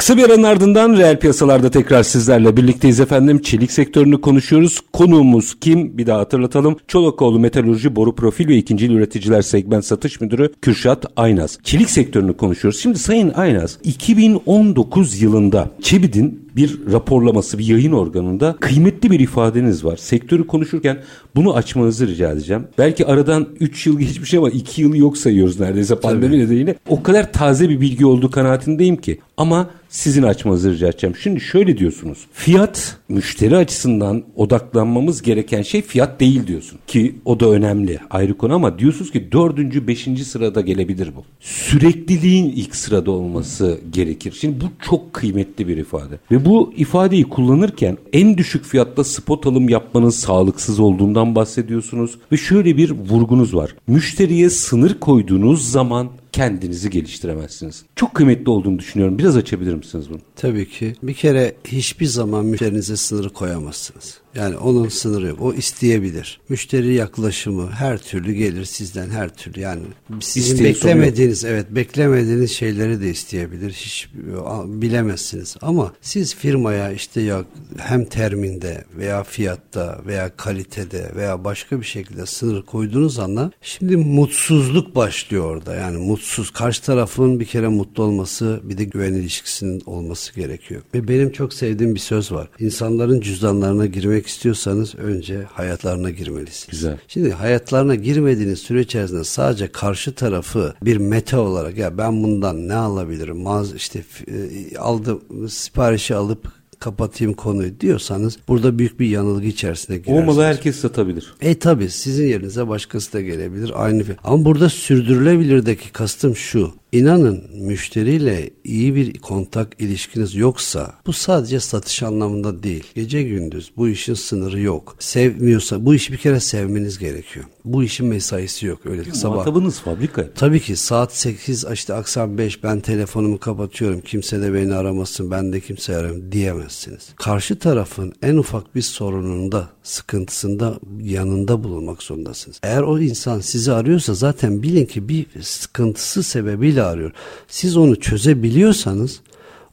S1: Kısa bir aranın ardından reel piyasalarda tekrar sizlerle birlikteyiz efendim. Çelik sektörünü konuşuyoruz. Konuğumuz kim? Bir daha hatırlatalım. Çolakoğlu Metalurji Boru Profil ve İkinci Üreticiler Segment Satış Müdürü Kürşat Aynaz. Çelik sektörünü konuşuyoruz. Şimdi Sayın Aynaz 2019 yılında Çebit'in bir raporlaması, bir yayın organında kıymetli bir ifadeniz var. Sektörü konuşurken bunu açmanızı rica edeceğim. Belki aradan 3 yıl geçmiş ama 2 yılı yok sayıyoruz neredeyse pandemi nedeniyle. O kadar taze bir bilgi olduğu kanaatindeyim ki. Ama sizin açmanızı rica edeceğim. Şimdi şöyle diyorsunuz. Fiyat müşteri açısından odaklanmamız gereken şey fiyat değil diyorsun. Ki o da önemli ayrı konu ama diyorsunuz ki dördüncü, beşinci sırada gelebilir bu. Sürekliliğin ilk sırada olması gerekir. Şimdi bu çok kıymetli bir ifade. Ve bu ifadeyi kullanırken en düşük fiyatta spot alım yapmanın sağlıksız olduğundan bahsediyorsunuz. Ve şöyle bir vurgunuz var. Müşteriye sınır koyduğunuz zaman kendinizi geliştiremezsiniz. Çok kıymetli olduğunu düşünüyorum. Biraz açabilir misiniz bunu?
S2: Tabii ki. Bir kere hiçbir zaman müşterinize sınırı koyamazsınız. Yani onun sınırı yok. O isteyebilir. Müşteri yaklaşımı her türlü gelir sizden her türlü. Yani sizin İsteği beklemediğiniz evet beklemediğiniz şeyleri de isteyebilir. Hiç bilemezsiniz. Ama siz firmaya işte ya hem terminde veya fiyatta veya kalitede veya başka bir şekilde sınır koyduğunuz anda şimdi mutsuzluk başlıyor orada. Yani mutsuz karşı tarafın bir kere mutlu olması bir de güven ilişkisinin olması gerekiyor. Ve benim çok sevdiğim bir söz var. İnsanların cüzdanlarına girmek girmek istiyorsanız önce hayatlarına girmelisiniz.
S1: Güzel.
S2: Şimdi hayatlarına girmediğiniz süre içerisinde sadece karşı tarafı bir meta olarak ya ben bundan ne alabilirim? Mağaz işte e, aldım siparişi alıp kapatayım konuyu diyorsanız burada büyük bir yanılgı içerisine girersiniz.
S1: O malı herkes satabilir.
S2: E tabi sizin yerinize başkası da gelebilir aynı. Ama burada sürdürülebilirdeki kastım şu. İnanın müşteriyle iyi bir kontak ilişkiniz yoksa bu sadece satış anlamında değil. Gece gündüz bu işin sınırı yok. Sevmiyorsa bu işi bir kere sevmeniz gerekiyor. Bu işin mesaisi yok öyle sabah.
S1: Muhatabınız fabrika.
S2: Tabii ki saat 8 işte akşam 5 ben telefonumu kapatıyorum kimse de beni aramasın ben de kimse aramam diyemezsiniz. Karşı tarafın en ufak bir sorununda sıkıntısında yanında bulunmak zorundasınız. Eğer o insan sizi arıyorsa zaten bilin ki bir sıkıntısı sebebiyle arıyor. Siz onu çözebiliyorsanız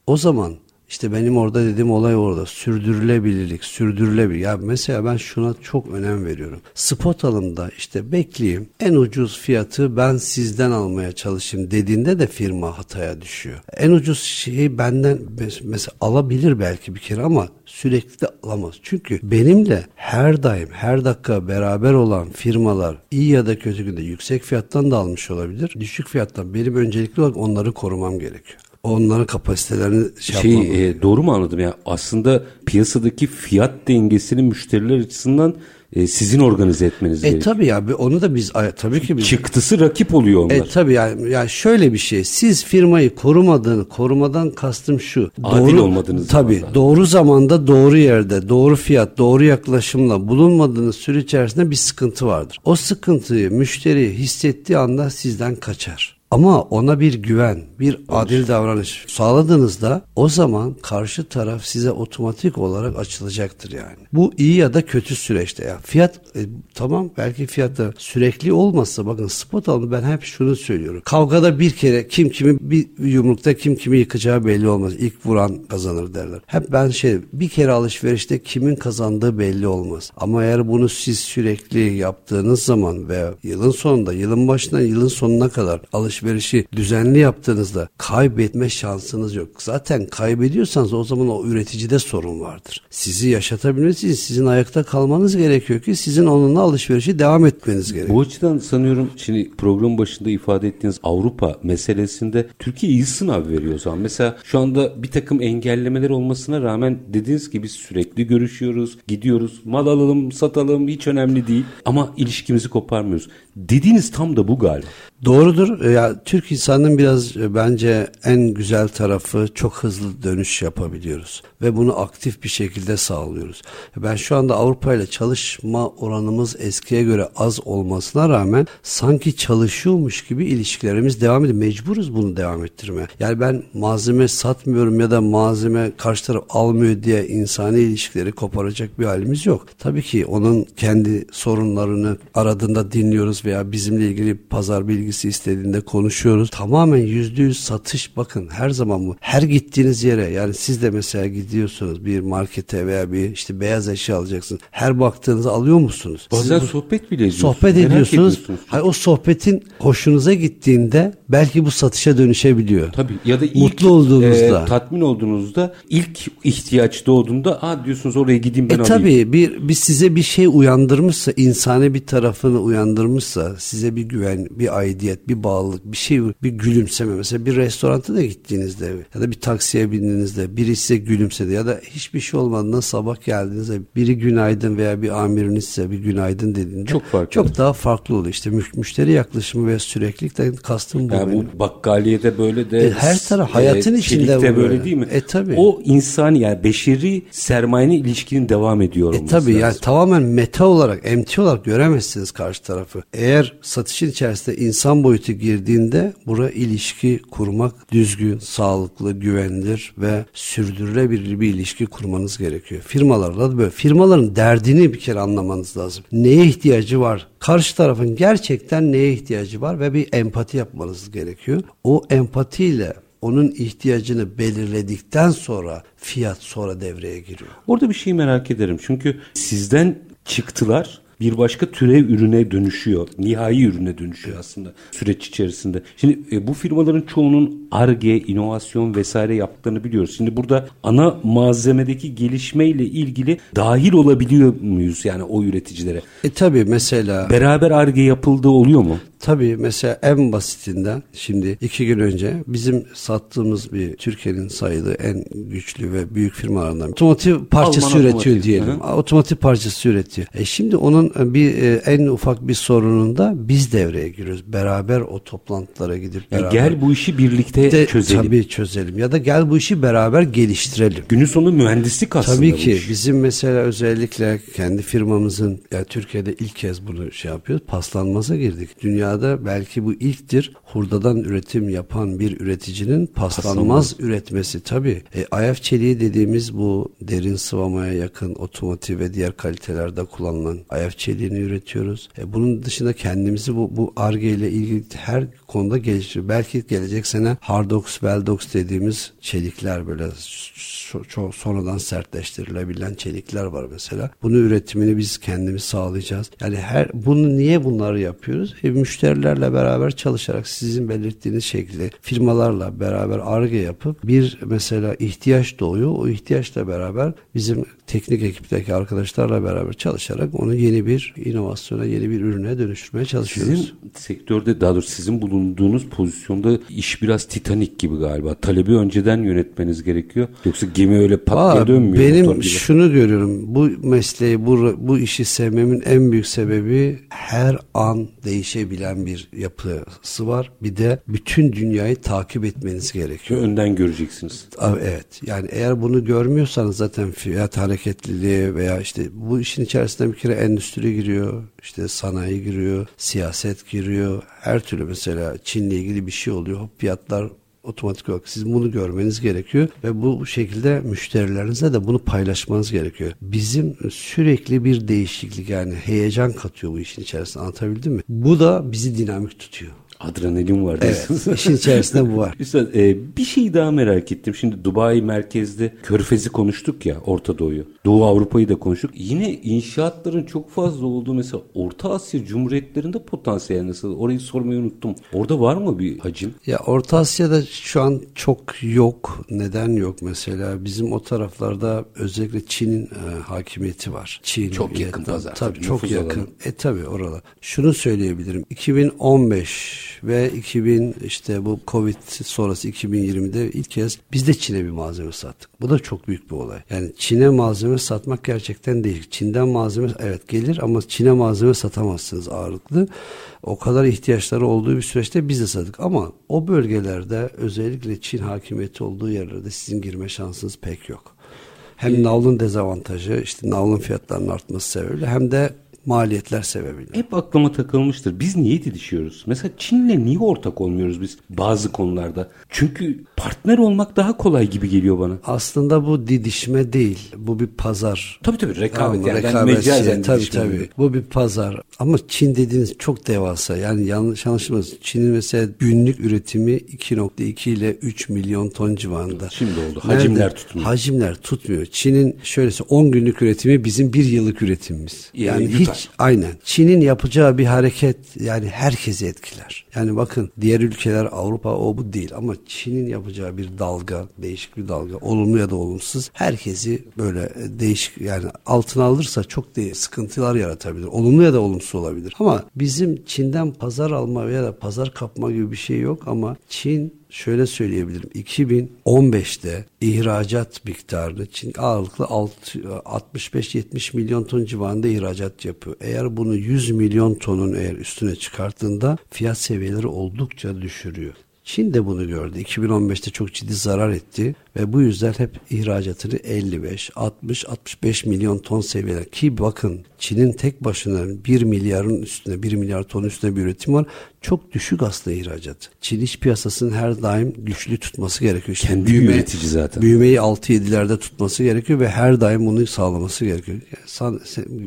S2: o zaman işte benim orada dediğim olay orada. Sürdürülebilirlik, sürdürülebilir. Ya mesela ben şuna çok önem veriyorum. Spot alımda işte bekleyeyim. En ucuz fiyatı ben sizden almaya çalışayım dediğinde de firma hataya düşüyor. En ucuz şeyi benden mesela alabilir belki bir kere ama sürekli de alamaz. Çünkü benimle her daim, her dakika beraber olan firmalar iyi ya da kötü günde yüksek fiyattan da almış olabilir. Düşük fiyattan benim öncelikli olarak onları korumam gerekiyor onların kapasitelerini
S1: şey, şey e, doğru mu anladım ya aslında piyasadaki fiyat dengesini müşteriler açısından e, sizin organize etmeniz
S2: e,
S1: gerekiyor.
S2: Tabii ya onu da biz tabii ki biz.
S1: Çıktısı rakip oluyor onlar.
S2: E tabii yani, yani şöyle bir şey. Siz firmayı korumadığını, korumadan kastım şu.
S1: Adil doğru, olmadığınız
S2: Tabii zamanda. doğru zamanda, doğru yerde, doğru fiyat, doğru yaklaşımla bulunmadığınız süre içerisinde bir sıkıntı vardır. O sıkıntıyı müşteri hissettiği anda sizden kaçar. Ama ona bir güven, bir adil davranış sağladığınızda o zaman karşı taraf size otomatik olarak açılacaktır yani. Bu iyi ya da kötü süreçte ya. Fiyat e, tamam belki fiyatta sürekli olmazsa bakın spot alımı ben hep şunu söylüyorum. Kavgada bir kere kim kimi bir yumrukta kim kimi yıkacağı belli olmaz. İlk vuran kazanır derler. Hep ben şey bir kere alışverişte kimin kazandığı belli olmaz. Ama eğer bunu siz sürekli yaptığınız zaman ve yılın sonunda, yılın başından yılın sonuna kadar alış alışverişi düzenli yaptığınızda kaybetme şansınız yok. Zaten kaybediyorsanız o zaman o üreticide sorun vardır. Sizi yaşatabilmesi için sizin ayakta kalmanız gerekiyor ki sizin onunla alışverişi devam etmeniz gerekiyor.
S1: Bu açıdan sanıyorum şimdi program başında ifade ettiğiniz Avrupa meselesinde Türkiye iyi sınav veriyor o zaman. Mesela şu anda bir takım engellemeler olmasına rağmen dediğiniz gibi sürekli görüşüyoruz, gidiyoruz, mal alalım, satalım hiç önemli değil ama ilişkimizi koparmıyoruz. Dediğiniz tam da bu galiba.
S2: Doğrudur. Ya Türk insanının biraz e, bence en güzel tarafı çok hızlı dönüş yapabiliyoruz ve bunu aktif bir şekilde sağlıyoruz. Ben şu anda Avrupa ile çalışma oranımız eskiye göre az olmasına rağmen sanki çalışıyormuş gibi ilişkilerimiz devam ediyor. Mecburuz bunu devam ettirmeye. Yani ben malzeme satmıyorum ya da malzeme karşı taraf almıyor diye insani ilişkileri koparacak bir halimiz yok. Tabii ki onun kendi sorunlarını aradığında dinliyoruz veya bizimle ilgili pazar bilgisi istediğinde konuşuyoruz. Tamamen yüzde yüz satış bakın her zaman bu. Her gittiğiniz yere yani siz de mesela gidiyorsunuz bir markete veya bir işte beyaz eşya alacaksınız. Her baktığınızı alıyor musunuz?
S1: Bazen Siz sohbet bile ediyorsunuz.
S2: Sohbet ediyorsunuz. Hayır, o sohbetin hoşunuza gittiğinde belki bu satışa dönüşebiliyor.
S1: Tabii ya da ilk,
S2: mutlu olduğunuzda,
S1: e, tatmin olduğunuzda ilk ihtiyaç doğduğunda aa diyorsunuz oraya gideyim ben
S2: e,
S1: alayım.
S2: Tabii bir, bir size bir şey uyandırmışsa, insani bir tarafını uyandırmışsa, size bir güven, bir aidiyet, bir bağlılık, bir şey, bir gülümseme. Mesela bir restoranta da gittiğinizde ya da bir taksiye bindiğinizde biri size gülümsedi ya da hiçbir şey olmadığında sabah geldiğinizde biri günaydın veya bir amiriniz size bir günaydın dediğinde
S1: çok farklı.
S2: Çok daha farklı oluyor. İşte müşteri yaklaşımı ve süreklilikten kastım bu.
S1: Yani
S2: benim.
S1: bu bakkaliyede böyle de
S2: e, her taraf hayatın e, içinde
S1: böyle. böyle değil mi?
S2: E tabi.
S1: O insani yani beşeri sermayenin ilişkinin devam ediyor
S2: e, tabi yani tamamen meta olarak, emti olarak göremezsiniz karşı tarafı. Eğer satışın içerisinde insan boyutu girdiğinde bura ilişki kurmak düzgün, sağlıklı, güvenilir ve sürdürülebilir bir ilişki kurmanız gerekiyor. Firmalarla da böyle. Firmaların derdini bir kere anlamanız lazım. Neye ihtiyacı var? Karşı tarafın gerçekten neye ihtiyacı var ve bir empati yapmanız gerekiyor. O empatiyle onun ihtiyacını belirledikten sonra fiyat sonra devreye giriyor.
S1: Orada bir şey merak ederim. Çünkü sizden çıktılar bir başka türev ürüne dönüşüyor. Nihai ürüne dönüşüyor aslında süreç içerisinde. Şimdi e, bu firmaların çoğunun ARGE, inovasyon vesaire yaptıklarını biliyoruz. Şimdi burada ana malzemedeki gelişmeyle ilgili dahil olabiliyor muyuz yani o üreticilere?
S2: E tabi mesela.
S1: Beraber ARGE yapıldığı oluyor mu?
S2: Tabii mesela en basitinden şimdi iki gün önce bizim sattığımız bir Türkiye'nin sayılı en güçlü ve büyük firmalarından otomotiv parçası
S1: Alman
S2: üretiyor
S1: otomotiv.
S2: diyelim.
S1: Hı.
S2: Otomotiv parçası üretiyor. E şimdi onun bir e, en ufak bir sorununda biz devreye giriyoruz. Beraber o toplantılara gidip
S1: Yani
S2: beraber
S1: gel bu işi birlikte
S2: de,
S1: çözelim.
S2: Tabii çözelim. Ya da gel bu işi beraber geliştirelim.
S1: Günün sonu mühendislik aslında
S2: Tabii ki bizim mesela özellikle kendi firmamızın ya Türkiye'de ilk kez bunu şey yapıyoruz. Paslanmaza girdik. Dünyada belki bu ilktir. Hurdadan üretim yapan bir üreticinin paslanmaz üretmesi tabii. E, IF çeliği dediğimiz bu derin sıvamaya yakın otomotiv ve diğer kalitelerde kullanılan IF çeliğini üretiyoruz. E, bunun dışında kendimizi bu bu Arge ile ilgili her konuda geliştiriyor. Belki gelecek sene Hardox, Veldox dediğimiz çelikler böyle çok sonradan sertleştirilebilen çelikler var mesela. Bunun üretimini biz kendimiz sağlayacağız. Yani her bunu niye bunları yapıyoruz? E, müşterilerle beraber çalışarak sizin belirttiğiniz şekilde firmalarla beraber arge yapıp bir mesela ihtiyaç doğuyor. O ihtiyaçla beraber bizim teknik ekipteki arkadaşlarla beraber çalışarak onu yeni bir inovasyona, yeni bir ürüne dönüştürmeye çalışıyoruz.
S1: Sizin sektörde daha doğrusu sizin bulunduğunuz pozisyonda iş biraz Titanik gibi galiba. Talebi önceden yönetmeniz gerekiyor. Yoksa gemi öyle pat diye dönmüyor.
S2: benim şunu görüyorum. Bu mesleği, bu, bu işi sevmemin en büyük sebebi her an değişebilen bir yapısı var. Bir de bütün dünyayı takip etmeniz gerekiyor.
S1: Önden göreceksiniz.
S2: Evet. Yani eğer bunu görmüyorsanız zaten fiyat hareketliliği veya işte bu işin içerisinde bir kere endüstri giriyor, işte sanayi giriyor, siyaset giriyor. Her türlü mesela Çin'le ilgili bir şey oluyor. Hop fiyatlar otomatik olarak sizin bunu görmeniz gerekiyor ve bu şekilde müşterilerinize de bunu paylaşmanız gerekiyor. Bizim sürekli bir değişiklik yani heyecan katıyor bu işin içerisine anlatabildim mi? Bu da bizi dinamik tutuyor.
S1: Adrenalin var
S2: Evet,
S1: diyorsunuz. (laughs)
S2: işin içerisinde bu var.
S1: Üstad e, bir şey daha merak ettim. Şimdi Dubai merkezde Körfez'i konuştuk ya Orta Doğu'yu. Doğu Avrupa'yı da konuştuk. Yine inşaatların çok fazla olduğu mesela Orta Asya Cumhuriyetlerinde potansiyel nasıl? Orayı sormayı unuttum. Orada var mı bir hacim?
S2: Ya Orta Asya'da şu an çok yok. Neden yok mesela? Bizim o taraflarda özellikle Çin'in e, hakimiyeti var. Çin,
S1: Çok yakın pazar,
S2: Tabii,
S1: tabii,
S2: çok yakın.
S1: alanı.
S2: E tabii oralar. Şunu söyleyebilirim. 2015 ve 2000 işte bu Covid sonrası 2020'de ilk kez biz de Çin'e bir malzeme sattık. Bu da çok büyük bir olay. Yani Çin'e malzeme satmak gerçekten değil. Çin'den malzeme evet gelir ama Çin'e malzeme satamazsınız ağırlıklı. O kadar ihtiyaçları olduğu bir süreçte biz de sattık. Ama o bölgelerde özellikle Çin hakimiyeti olduğu yerlerde sizin girme şansınız pek yok. Hem navlun dezavantajı işte navlun fiyatlarının artması sebebiyle hem de maliyetler sebebiyle.
S1: Hep aklıma takılmıştır. Biz niye didişiyoruz? Mesela Çin'le niye ortak olmuyoruz biz bazı konularda? Çünkü partner olmak daha kolay gibi geliyor bana.
S2: Aslında bu didişme değil. Bu bir pazar.
S1: Tabii tabii rekabet.
S2: Tamam,
S1: yani
S2: rekabet
S1: mecazen
S2: şey, tabii tabii. Bu bir pazar. Ama Çin dediğiniz çok devasa. Yani yanlış anlaşılmasın. Çin'in mesela günlük üretimi 2.2 ile 3 milyon ton civarında.
S1: Şimdi oldu. Hacimler
S2: Nerede?
S1: tutmuyor.
S2: Hacimler tutmuyor. Çin'in şöylese 10 günlük üretimi bizim bir yıllık üretimimiz.
S1: Yani
S2: Yani
S1: yutar.
S2: Aynen. Çin'in yapacağı bir hareket yani herkesi etkiler. Yani bakın diğer ülkeler Avrupa o bu değil ama Çin'in yapacağı bir dalga, değişik bir dalga, olumlu ya da olumsuz herkesi böyle e, değişik yani altına alırsa çok de sıkıntılar yaratabilir. Olumlu ya da olumsuz olabilir. Ama bizim Çin'den pazar alma veya da pazar kapma gibi bir şey yok ama Çin şöyle söyleyebilirim. 2015'te ihracat miktarını Çin ağırlıklı alt- 65-70 milyon ton civarında ihracat yapıyor. Eğer bunu 100 milyon tonun eğer üstüne çıkarttığında fiyat seviyeleri oldukça düşürüyor. Çin de bunu gördü. 2015'te çok ciddi zarar etti ve bu yüzden hep ihracatını 55, 60, 65 milyon ton seviyeler. Ki bakın Çin'in tek başına 1 milyarın üstüne 1 milyar ton üstüne bir üretim var. Çok düşük aslında ihracat. Çin iç piyasasının her daim güçlü tutması gerekiyor. İşte
S1: Kendi üretici zaten.
S2: Büyümeyi 6-7'lerde tutması gerekiyor ve her daim bunu sağlaması gerekiyor. Yani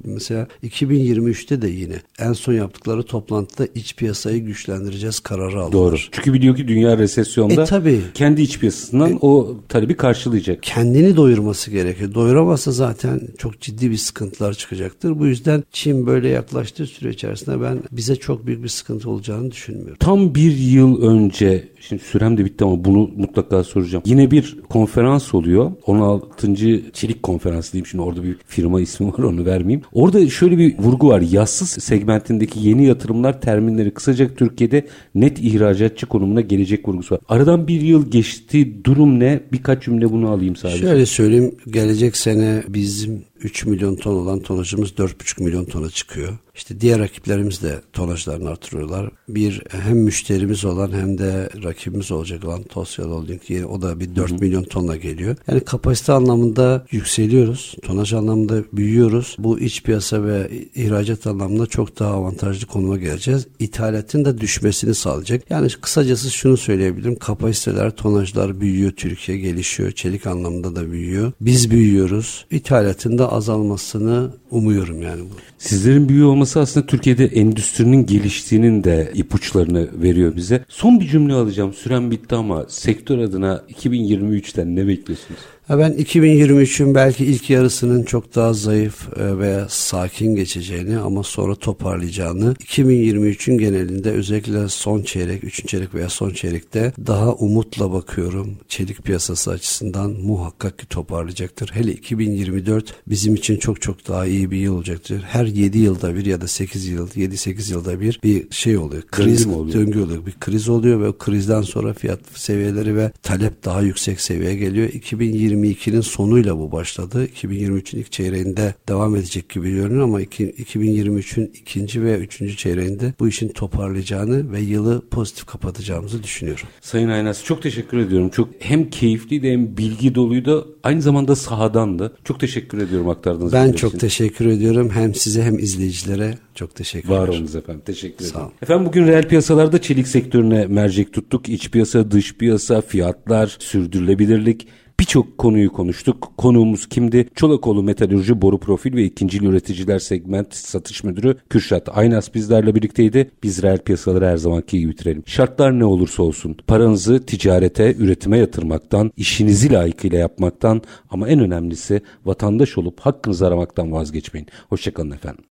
S2: mesela 2023'te de yine en son yaptıkları toplantıda iç piyasayı güçlendireceğiz kararı aldılar.
S1: Doğru. Çünkü biliyor ki dünya resesyonda
S2: E, tabii.
S1: kendi iç piyasasından o talep talebi karşılayacak.
S2: Kendini doyurması gerekiyor. Doyuramazsa zaten çok ciddi bir sıkıntılar çıkacaktır. Bu yüzden Çin böyle yaklaştığı süre içerisinde ben bize çok büyük bir sıkıntı olacağını düşünmüyorum.
S1: Tam bir yıl önce, şimdi sürem de bitti ama bunu mutlaka soracağım. Yine bir konferans oluyor. 16. Çelik Konferansı diyeyim şimdi orada bir firma ismi var onu vermeyeyim. Orada şöyle bir vurgu var. Yassız segmentindeki yeni yatırımlar terminleri kısacak Türkiye'de net ihracatçı konumuna gelecek vurgusu var. Aradan bir yıl geçti. Durum ne? Birkaç cümle bunu alayım sadece.
S2: Şöyle söyleyeyim. Gelecek sene bizim 3 milyon ton olan tonajımız 4,5 milyon tona çıkıyor. İşte diğer rakiplerimiz de tonajlarını artırıyorlar. Bir hem müşterimiz olan hem de rakibimiz olacak olan Tosya Holding o da bir 4 Hı-hı. milyon tonla geliyor. Yani kapasite anlamında yükseliyoruz. Tonaj anlamında büyüyoruz. Bu iç piyasa ve ihracat anlamında çok daha avantajlı konuma geleceğiz. İthalatın da düşmesini sağlayacak. Yani kısacası şunu söyleyebilirim. Kapasiteler, tonajlar büyüyor. Türkiye gelişiyor. Çelik anlamında da büyüyor. Biz büyüyoruz. İthalatın da azalmasını umuyorum yani bu.
S1: Sizlerin büyüğü olması aslında Türkiye'de endüstrinin geliştiğinin de ipuçlarını veriyor bize. Son bir cümle alacağım. Süren bitti ama sektör adına 2023'ten ne bekliyorsunuz?
S2: Ben 2023'ün belki ilk yarısının çok daha zayıf e, ve sakin geçeceğini ama sonra toparlayacağını 2023'ün genelinde özellikle son çeyrek, üçüncü çeyrek veya son çeyrekte daha umutla bakıyorum. Çelik piyasası açısından muhakkak ki toparlayacaktır. Hele 2024 bizim için çok çok daha iyi bir yıl olacaktır. Her 7 yılda bir ya da 8 yıl, 7-8 yılda bir bir şey oluyor. Kriz döngü oluyor. döngü oluyor. Bir kriz oluyor ve o krizden sonra fiyat seviyeleri ve talep daha yüksek seviyeye geliyor. 2020 2022'nin sonuyla bu başladı. 2023'ün ilk çeyreğinde devam edecek gibi görünüyor ama 2023'ün ikinci ve üçüncü çeyreğinde bu işin toparlayacağını ve yılı pozitif kapatacağımızı düşünüyorum.
S1: Sayın Aynas çok teşekkür ediyorum. Çok hem keyifliydi hem bilgi doluydu. Aynı zamanda sahadan da. Çok teşekkür ediyorum aktardığınız
S2: Ben çok için. teşekkür ediyorum. Hem size hem izleyicilere çok teşekkür ederim.
S1: Var olunuz efendim. Teşekkür ederim. Sağ olun. Efendim bugün reel piyasalarda çelik sektörüne mercek tuttuk. İç piyasa, dış piyasa, fiyatlar, sürdürülebilirlik birçok konuyu konuştuk. Konuğumuz kimdi? Çolakoğlu Metalürji Boru Profil ve İkincil Üreticiler Segment Satış Müdürü Kürşat Aynas bizlerle birlikteydi. Biz reel piyasaları her zamanki gibi bitirelim. Şartlar ne olursa olsun paranızı ticarete, üretime yatırmaktan, işinizi layıkıyla yapmaktan ama en önemlisi vatandaş olup hakkınızı aramaktan vazgeçmeyin. Hoşçakalın efendim.